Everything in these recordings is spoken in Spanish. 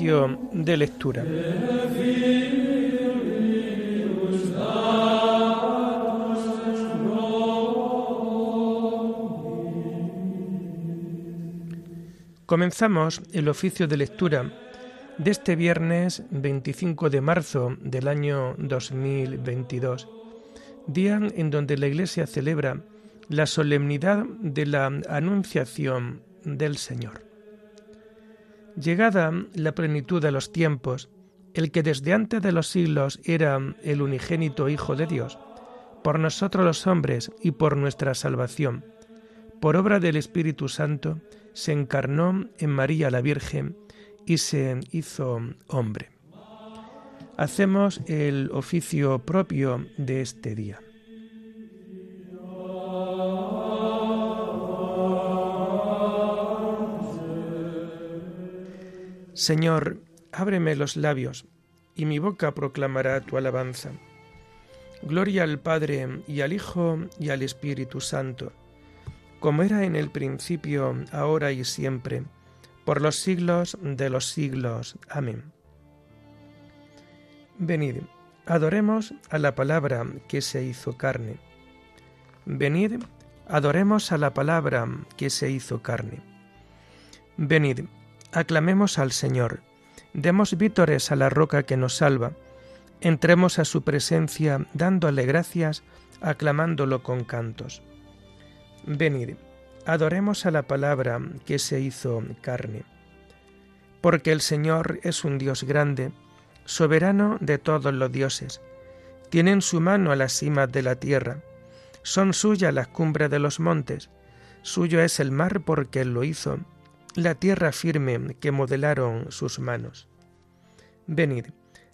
de lectura. Comenzamos el oficio de lectura de este viernes 25 de marzo del año 2022, día en donde la Iglesia celebra la solemnidad de la Anunciación del Señor. Llegada la plenitud de los tiempos, el que desde antes de los siglos era el unigénito Hijo de Dios, por nosotros los hombres y por nuestra salvación, por obra del Espíritu Santo, se encarnó en María la Virgen y se hizo hombre. Hacemos el oficio propio de este día. Señor, ábreme los labios, y mi boca proclamará tu alabanza. Gloria al Padre, y al Hijo, y al Espíritu Santo, como era en el principio, ahora y siempre, por los siglos de los siglos. Amén. Venid, adoremos a la palabra que se hizo carne. Venid, adoremos a la palabra que se hizo carne. Venid, aclamemos al Señor, demos vítores a la roca que nos salva, entremos a su presencia dándole gracias, aclamándolo con cantos. Venid, adoremos a la palabra que se hizo carne. Porque el Señor es un Dios grande, soberano de todos los dioses. Tiene en su mano a las cimas de la tierra. Son suyas las cumbres de los montes. Suyo es el mar porque Él lo hizo, la tierra firme que modelaron sus manos. Venid,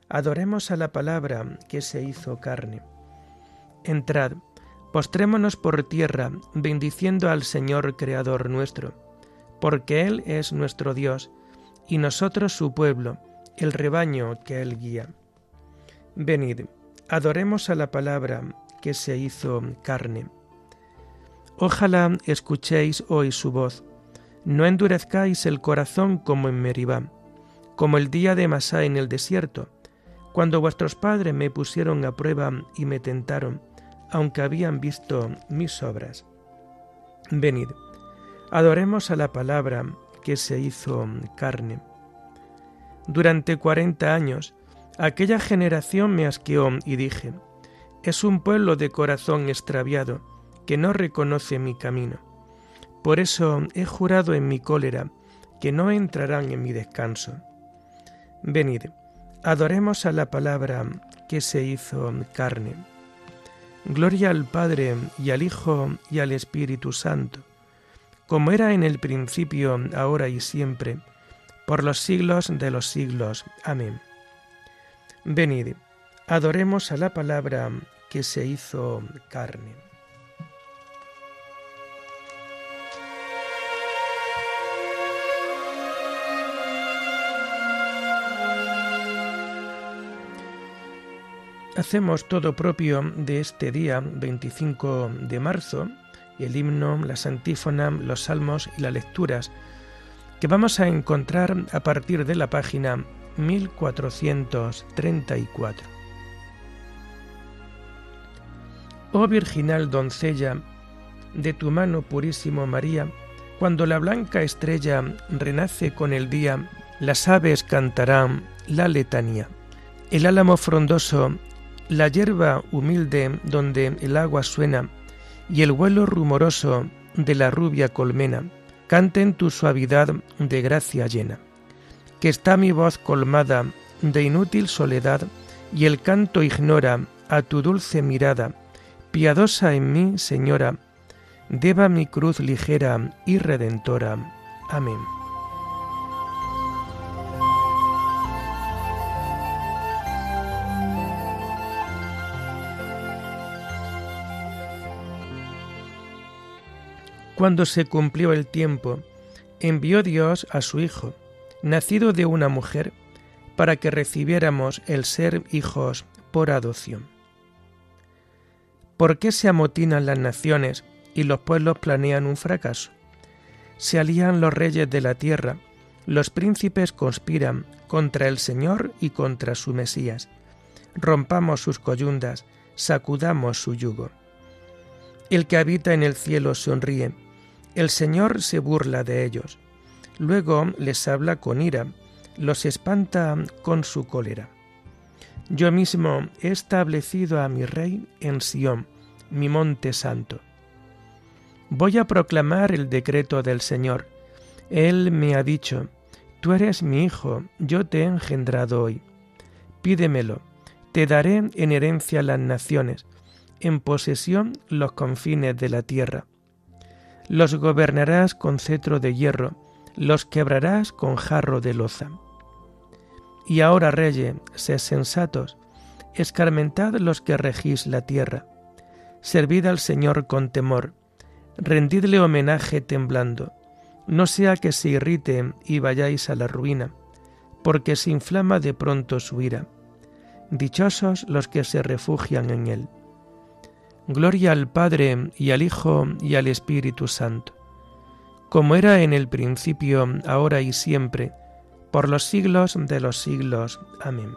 adoremos a la palabra que se hizo carne. Entrad, Postrémonos por tierra, bendiciendo al Señor Creador nuestro, porque Él es nuestro Dios, y nosotros su pueblo, el rebaño que Él guía. Venid, adoremos a la palabra que se hizo carne. Ojalá escuchéis hoy su voz, no endurezcáis el corazón como en Meribá, como el día de Masá en el desierto, cuando vuestros padres me pusieron a prueba y me tentaron, aunque habían visto mis obras. Venid, adoremos a la palabra que se hizo carne. Durante cuarenta años, aquella generación me asqueó y dije, es un pueblo de corazón extraviado que no reconoce mi camino. Por eso he jurado en mi cólera que no entrarán en mi descanso. Venid, adoremos a la palabra que se hizo carne. Gloria al Padre y al Hijo y al Espíritu Santo, como era en el principio, ahora y siempre, por los siglos de los siglos. Amén. Venid, adoremos a la palabra que se hizo carne. Hacemos todo propio de este día 25 de marzo, el himno, la santífona, los salmos y las lecturas, que vamos a encontrar a partir de la página 1434. Oh virginal doncella, de tu mano purísimo María, cuando la blanca estrella renace con el día, las aves cantarán la letanía. El álamo frondoso la hierba humilde donde el agua suena y el vuelo rumoroso de la rubia colmena canten tu suavidad de gracia llena. Que está mi voz colmada de inútil soledad y el canto ignora a tu dulce mirada, piadosa en mí, Señora, deba mi cruz ligera y redentora. Amén. Cuando se cumplió el tiempo, envió Dios a su Hijo, nacido de una mujer, para que recibiéramos el ser hijos por adopción. ¿Por qué se amotinan las naciones y los pueblos planean un fracaso? Se alían los reyes de la tierra, los príncipes conspiran contra el Señor y contra su Mesías. Rompamos sus coyundas, sacudamos su yugo. El que habita en el cielo sonríe, el Señor se burla de ellos. Luego les habla con ira, los espanta con su cólera. Yo mismo he establecido a mi rey en Sión, mi monte santo. Voy a proclamar el decreto del Señor. Él me ha dicho, Tú eres mi hijo, yo te he engendrado hoy. Pídemelo, te daré en herencia las naciones, en posesión los confines de la tierra. Los gobernarás con cetro de hierro, los quebrarás con jarro de loza. Y ahora, reyes, sed sensatos, escarmentad los que regís la tierra, servid al Señor con temor, rendidle homenaje temblando, no sea que se irrite y vayáis a la ruina, porque se inflama de pronto su ira. Dichosos los que se refugian en él. Gloria al Padre y al Hijo y al Espíritu Santo, como era en el principio, ahora y siempre, por los siglos de los siglos. Amén.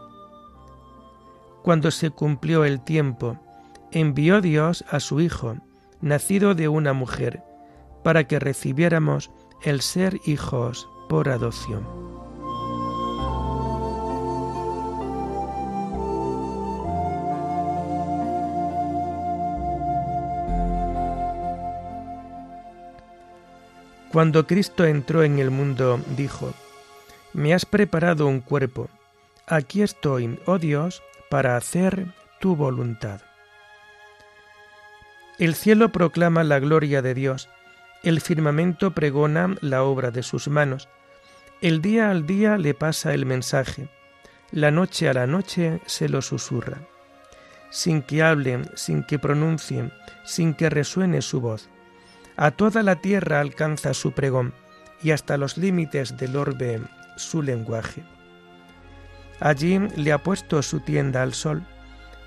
Cuando se cumplió el tiempo, envió Dios a su Hijo, nacido de una mujer, para que recibiéramos el ser hijos por adopción. Cuando Cristo entró en el mundo, dijo, Me has preparado un cuerpo, aquí estoy, oh Dios, para hacer tu voluntad. El cielo proclama la gloria de Dios, el firmamento pregona la obra de sus manos. El día al día le pasa el mensaje. La noche a la noche se lo susurra. Sin que hablen, sin que pronuncien, sin que resuene su voz. A toda la tierra alcanza su pregón y hasta los límites del orbe su lenguaje. Allí le ha puesto su tienda al sol.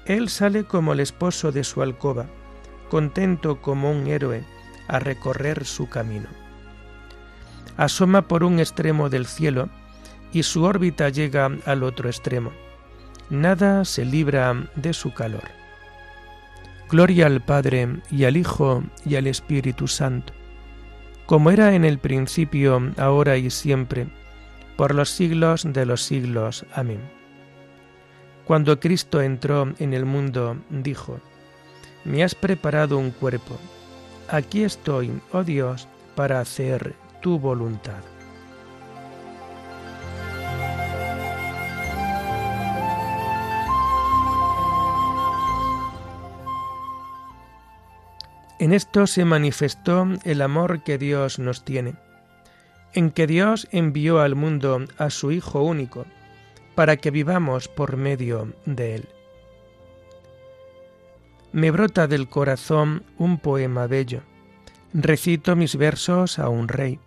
Él sale como el esposo de su alcoba, contento como un héroe, a recorrer su camino. Asoma por un extremo del cielo y su órbita llega al otro extremo. Nada se libra de su calor. Gloria al Padre y al Hijo y al Espíritu Santo, como era en el principio, ahora y siempre, por los siglos de los siglos. Amén. Cuando Cristo entró en el mundo, dijo, Me has preparado un cuerpo Aquí estoy, oh Dios, para hacer tu voluntad. En esto se manifestó el amor que Dios nos tiene, en que Dios envió al mundo a su Hijo único, para que vivamos por medio de Él me brota del corazón un poema bello. Recito mis versos a un rey.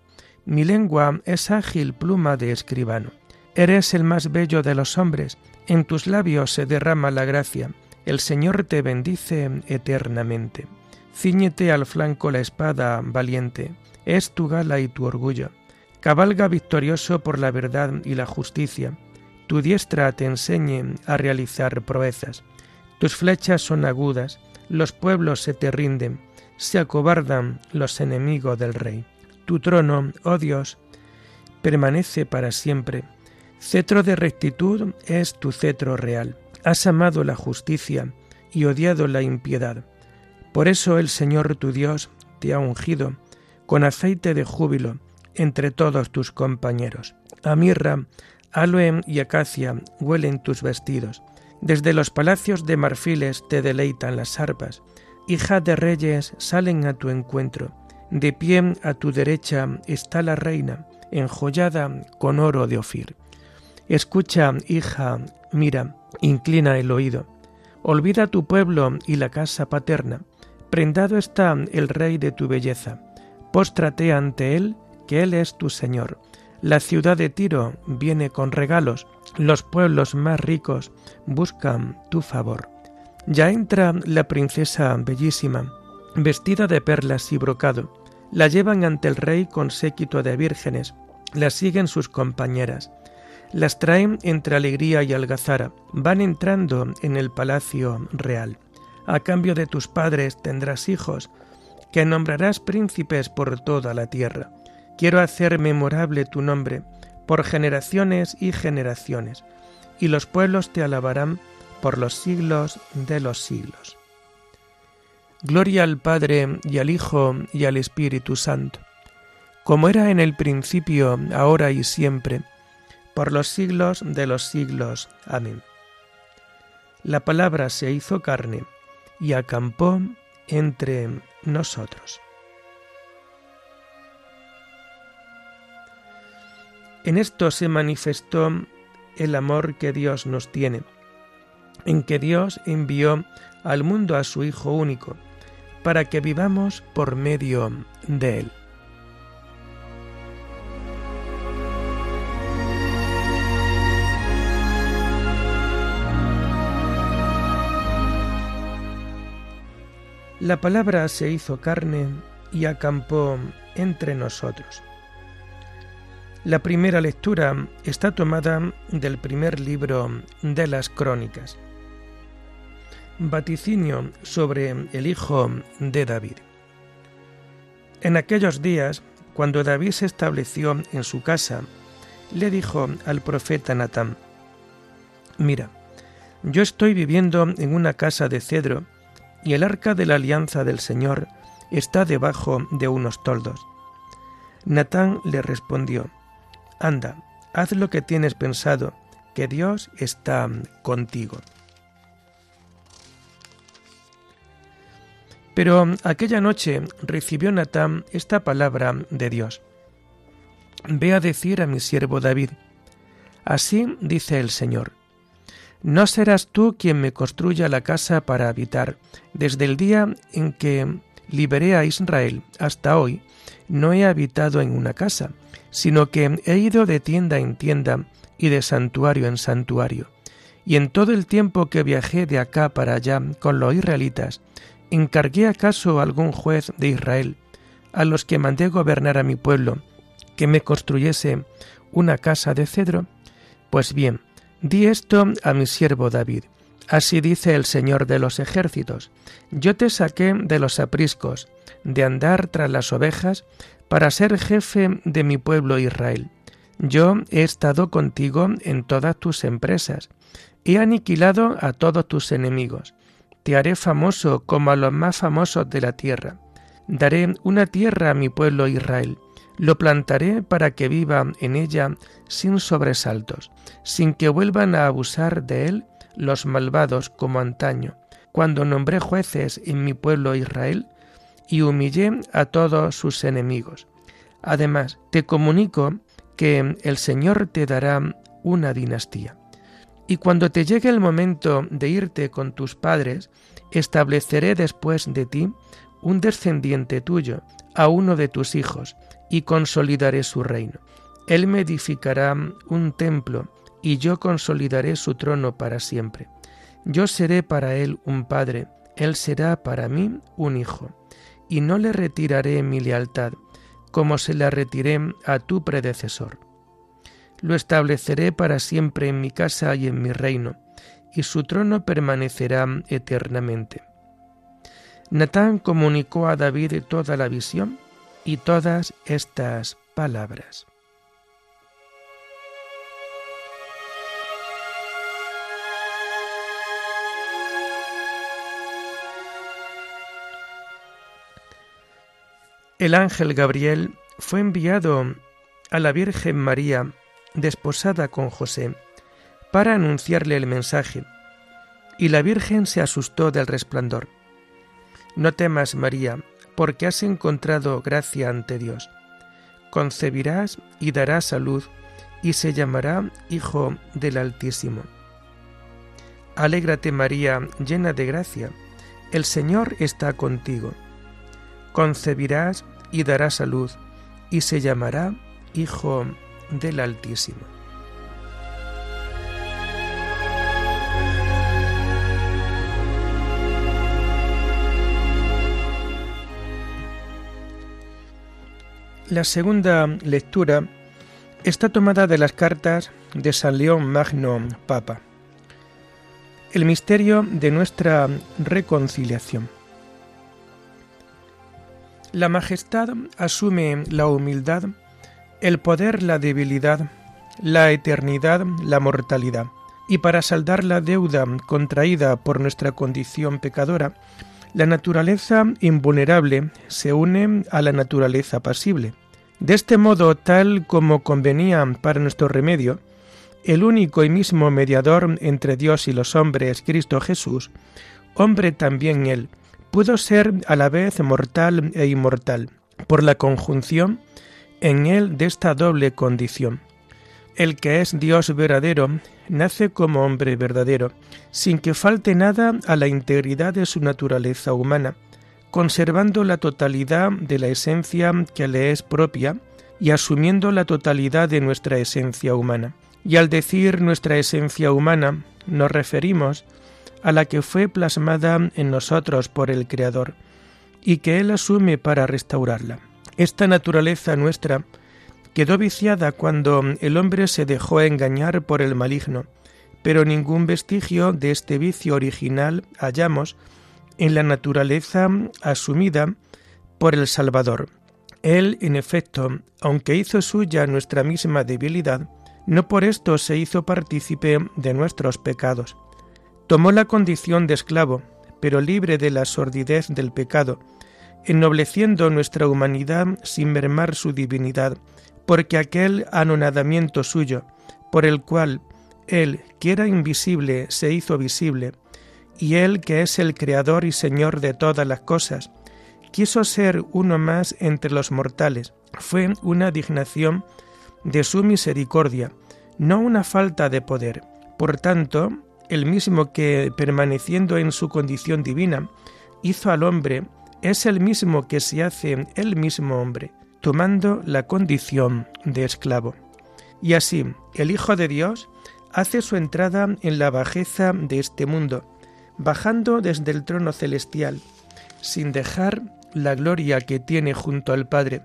Mi lengua es ágil pluma de escribano. Eres el más bello de los hombres, en tus labios se derrama la gracia, el Señor te bendice eternamente. Cíñete al flanco la espada, valiente, es tu gala y tu orgullo. Cabalga victorioso por la verdad y la justicia. Tu diestra te enseñe a realizar proezas. Tus flechas son agudas, los pueblos se te rinden, se acobardan los enemigos del rey. Tu trono, oh Dios, permanece para siempre. Cetro de rectitud es tu cetro real. Has amado la justicia y odiado la impiedad. Por eso el Señor tu Dios te ha ungido con aceite de júbilo entre todos tus compañeros. A mirra, aloe y acacia huelen tus vestidos. Desde los palacios de marfiles te deleitan las arpas. Hija de reyes salen a tu encuentro. De pie a tu derecha está la reina, enjollada con oro de Ofir. Escucha, hija, mira, inclina el oído. Olvida tu pueblo y la casa paterna. Prendado está el rey de tu belleza. Póstrate ante él, que él es tu señor. La ciudad de Tiro viene con regalos, los pueblos más ricos buscan tu favor. Ya entra la princesa bellísima, vestida de perlas y brocado. La llevan ante el rey con séquito de vírgenes, la siguen sus compañeras. Las traen entre alegría y algazara, van entrando en el palacio real. A cambio de tus padres tendrás hijos, que nombrarás príncipes por toda la tierra. Quiero hacer memorable tu nombre por generaciones y generaciones, y los pueblos te alabarán por los siglos de los siglos. Gloria al Padre y al Hijo y al Espíritu Santo, como era en el principio, ahora y siempre, por los siglos de los siglos. Amén. La palabra se hizo carne y acampó entre nosotros. En esto se manifestó el amor que Dios nos tiene, en que Dios envió al mundo a su Hijo único, para que vivamos por medio de Él. La palabra se hizo carne y acampó entre nosotros. La primera lectura está tomada del primer libro de las Crónicas. Vaticinio sobre el hijo de David. En aquellos días, cuando David se estableció en su casa, le dijo al profeta Natán, Mira, yo estoy viviendo en una casa de cedro, y el arca de la alianza del Señor está debajo de unos toldos. Natán le respondió, Anda, haz lo que tienes pensado, que Dios está contigo. Pero aquella noche recibió Natán esta palabra de Dios. Ve a decir a mi siervo David, así dice el Señor, no serás tú quien me construya la casa para habitar. Desde el día en que liberé a Israel hasta hoy, no he habitado en una casa, sino que he ido de tienda en tienda y de santuario en santuario. Y en todo el tiempo que viajé de acá para allá con los israelitas, ¿encargué acaso algún juez de Israel, a los que mandé gobernar a mi pueblo, que me construyese una casa de cedro? Pues bien, di esto a mi siervo David. Así dice el Señor de los ejércitos, yo te saqué de los apriscos, de andar tras las ovejas, para ser jefe de mi pueblo Israel. Yo he estado contigo en todas tus empresas, he aniquilado a todos tus enemigos, te haré famoso como a los más famosos de la tierra. Daré una tierra a mi pueblo Israel, lo plantaré para que viva en ella sin sobresaltos, sin que vuelvan a abusar de él los malvados como antaño, cuando nombré jueces en mi pueblo Israel y humillé a todos sus enemigos. Además, te comunico que el Señor te dará una dinastía. Y cuando te llegue el momento de irte con tus padres, estableceré después de ti un descendiente tuyo, a uno de tus hijos, y consolidaré su reino. Él me edificará un templo, y yo consolidaré su trono para siempre. Yo seré para él un padre, él será para mí un hijo y no le retiraré mi lealtad, como se la retiré a tu predecesor. Lo estableceré para siempre en mi casa y en mi reino, y su trono permanecerá eternamente. Natán comunicó a David toda la visión y todas estas palabras. El ángel Gabriel fue enviado a la Virgen María, desposada con José, para anunciarle el mensaje, y la Virgen se asustó del resplandor. No temas, María, porque has encontrado gracia ante Dios. Concebirás y darás a luz, y se llamará Hijo del Altísimo. Alégrate, María, llena de gracia, el Señor está contigo concebirás y darás a luz, y se llamará Hijo del Altísimo. La segunda lectura Está tomada de las cartas de San León Magno Papa. El misterio de nuestra reconciliación. La majestad asume la humildad, el poder la debilidad, la eternidad la mortalidad, y para saldar la deuda contraída por nuestra condición pecadora, la naturaleza invulnerable se une a la naturaleza pasible de este modo, tal como convenía para nuestro remedio, el único y mismo mediador entre Dios y los hombres, Cristo Jesús, hombre también él, pudo ser a la vez mortal e inmortal, por la conjunción en él de esta doble condición. El que es Dios verdadero nace como hombre verdadero, sin que falte nada a la integridad de su naturaleza humana, conservando la totalidad de la esencia que le es propia y asumiendo la totalidad de nuestra esencia humana. Y al decir nuestra esencia humana, nos referimos a la que fue plasmada en nosotros por el Creador y que Él asume para restaurarla. Esta naturaleza nuestra quedó viciada cuando el hombre se dejó engañar por el maligno, pero ningún vestigio de este vicio original hallamos en la naturaleza asumida por el Salvador. Él, en efecto, aunque hizo suya nuestra misma debilidad, no por esto se hizo partícipe de nuestros pecados. Tomó la condición de esclavo, pero libre de la sordidez del pecado, ennobleciendo nuestra humanidad sin mermar su divinidad, porque aquel anonadamiento suyo, por el cual Él, que era invisible, se hizo visible, y Él que es el Creador y Señor de todas las cosas, quiso ser uno más entre los mortales. Fue una dignación de su misericordia, no una falta de poder. Por tanto, el mismo que, permaneciendo en su condición divina, hizo al hombre, es el mismo que se hace el mismo hombre, tomando la condición de esclavo. Y así, el Hijo de Dios hace su entrada en la bajeza de este mundo, bajando desde el trono celestial, sin dejar la gloria que tiene junto al Padre,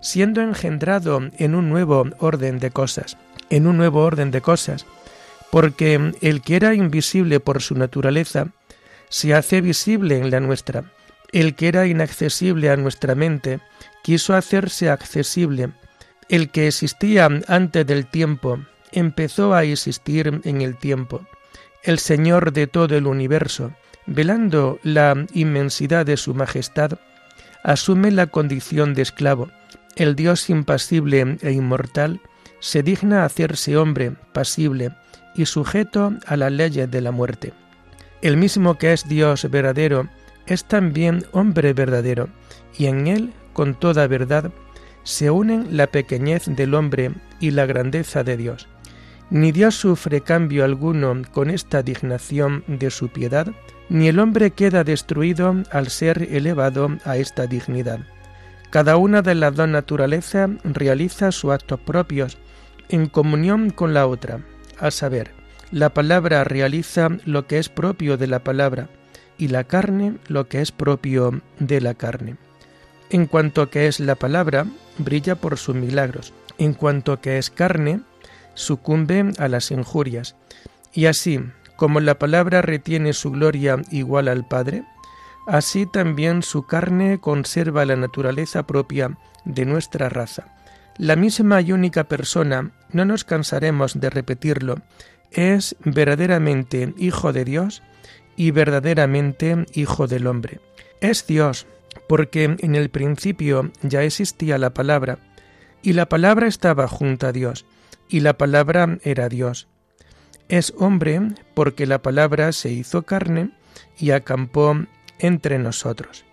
siendo engendrado en un nuevo orden de cosas, en un nuevo orden de cosas, porque el que era invisible por su naturaleza, se hace visible en la nuestra. El que era inaccesible a nuestra mente, quiso hacerse accesible. El que existía antes del tiempo, empezó a existir en el tiempo el Señor de todo el universo, velando la inmensidad de su majestad, asume la condición de esclavo. El Dios impasible e inmortal se digna hacerse hombre, pasible y sujeto a las leyes de la muerte. El mismo que es Dios verdadero es también hombre verdadero, y en él, con toda verdad, se unen la pequeñez del hombre y la grandeza de Dios. Ni Dios sufre cambio alguno con esta dignación de su piedad, ni el hombre queda destruido al ser elevado a esta dignidad. Cada una de las dos naturalezas realiza sus actos propios en comunión con la otra, a saber, la palabra realiza lo que es propio de la palabra y la carne lo que es propio de la carne. En cuanto que es la palabra, brilla por sus milagros. En cuanto que es carne, sucumbe a las injurias. Y así, como la palabra retiene su gloria igual al Padre, así también su carne conserva la naturaleza propia de nuestra raza. La misma y única persona, no nos cansaremos de repetirlo, es verdaderamente Hijo de Dios y verdaderamente Hijo del hombre. Es Dios, porque en el principio ya existía la palabra, y la palabra estaba junto a Dios, y la palabra era Dios. Es hombre porque la palabra se hizo carne y acampó entre nosotros.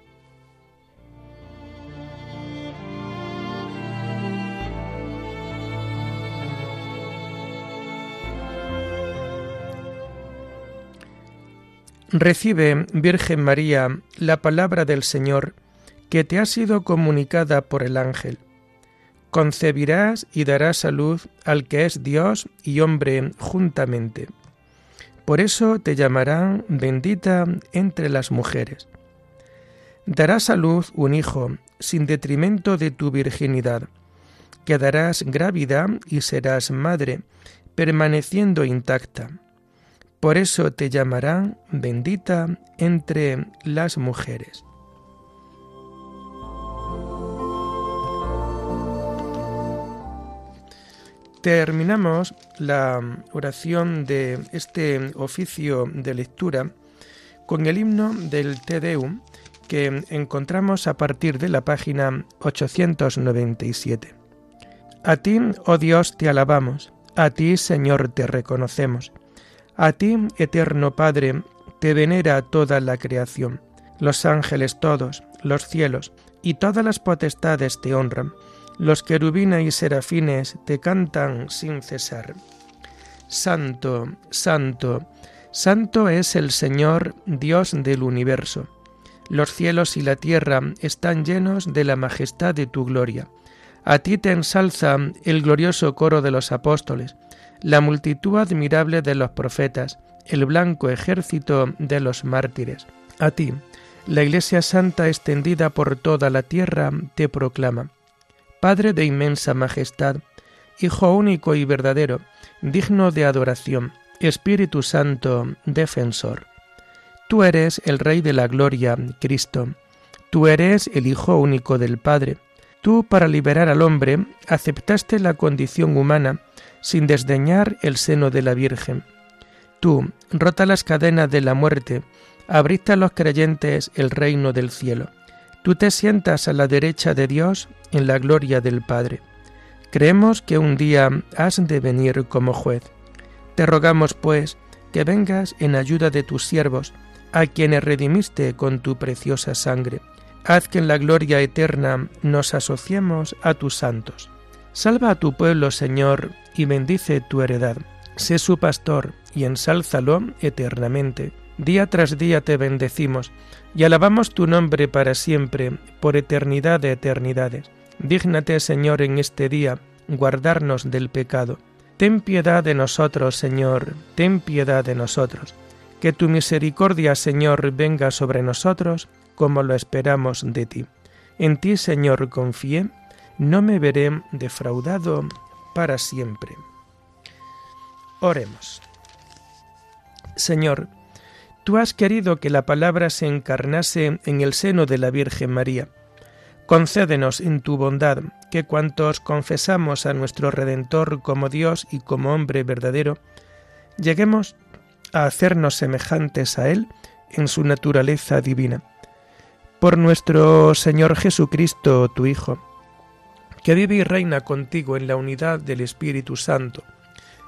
Recibe, Virgen María, la palabra del Señor que te ha sido comunicada por el ángel concebirás y darás a luz al que es Dios y hombre juntamente. Por eso te llamarán bendita entre las mujeres. Darás a luz un hijo sin detrimento de tu virginidad, quedarás grávida y serás madre, permaneciendo intacta. Por eso te llamarán bendita entre las mujeres. Terminamos la oración de este oficio de lectura con el himno del Te Deum que encontramos a partir de la página 897. A ti, oh Dios, te alabamos, a ti, Señor, te reconocemos, a ti, eterno Padre, te venera toda la creación, los ángeles todos, los cielos y todas las potestades te honran los querubines y serafines te cantan sin cesar. Santo, santo, santo es el Señor, Dios del universo. Los cielos y la tierra están llenos de la majestad de tu gloria. A ti te ensalza el glorioso coro de los apóstoles, la multitud admirable de los profetas, el blanco ejército de los mártires. A ti, la Iglesia Santa extendida por toda la tierra, te proclama. Padre de inmensa majestad, Hijo único y verdadero, digno de adoración, Espíritu Santo, defensor. Tú eres el Rey de la Gloria, Cristo. Tú eres el Hijo único del Padre. Tú, para liberar al hombre, aceptaste la condición humana sin desdeñar el seno de la Virgen. Tú, rota las cadenas de la muerte, abriste a los creyentes el reino del cielo. Tú te sientas a la derecha de Dios en la gloria del Padre. Creemos que un día has de venir como juez. Te rogamos, pues, que vengas en ayuda de tus siervos, a quienes redimiste con tu preciosa sangre. Haz que en la gloria eterna nos asociemos a tus santos. Salva a tu pueblo, Señor, y bendice tu heredad. Sé su pastor y ensálzalo eternamente. Día tras día te bendecimos y alabamos tu nombre para siempre, por eternidad de eternidades. Dígnate, Señor, en este día, guardarnos del pecado. Ten piedad de nosotros, Señor, ten piedad de nosotros. Que tu misericordia, Señor, venga sobre nosotros, como lo esperamos de ti. En ti, Señor, confié, no me veré defraudado para siempre. Oremos. Señor, Tú has querido que la palabra se encarnase en el seno de la Virgen María. Concédenos en tu bondad que cuantos confesamos a nuestro Redentor como Dios y como hombre verdadero, lleguemos a hacernos semejantes a Él en su naturaleza divina. Por nuestro Señor Jesucristo, tu Hijo, que vive y reina contigo en la unidad del Espíritu Santo,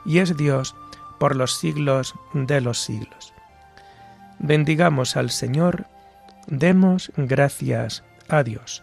y es Dios por los siglos de los siglos. Bendigamos al Señor, demos gracias a Dios.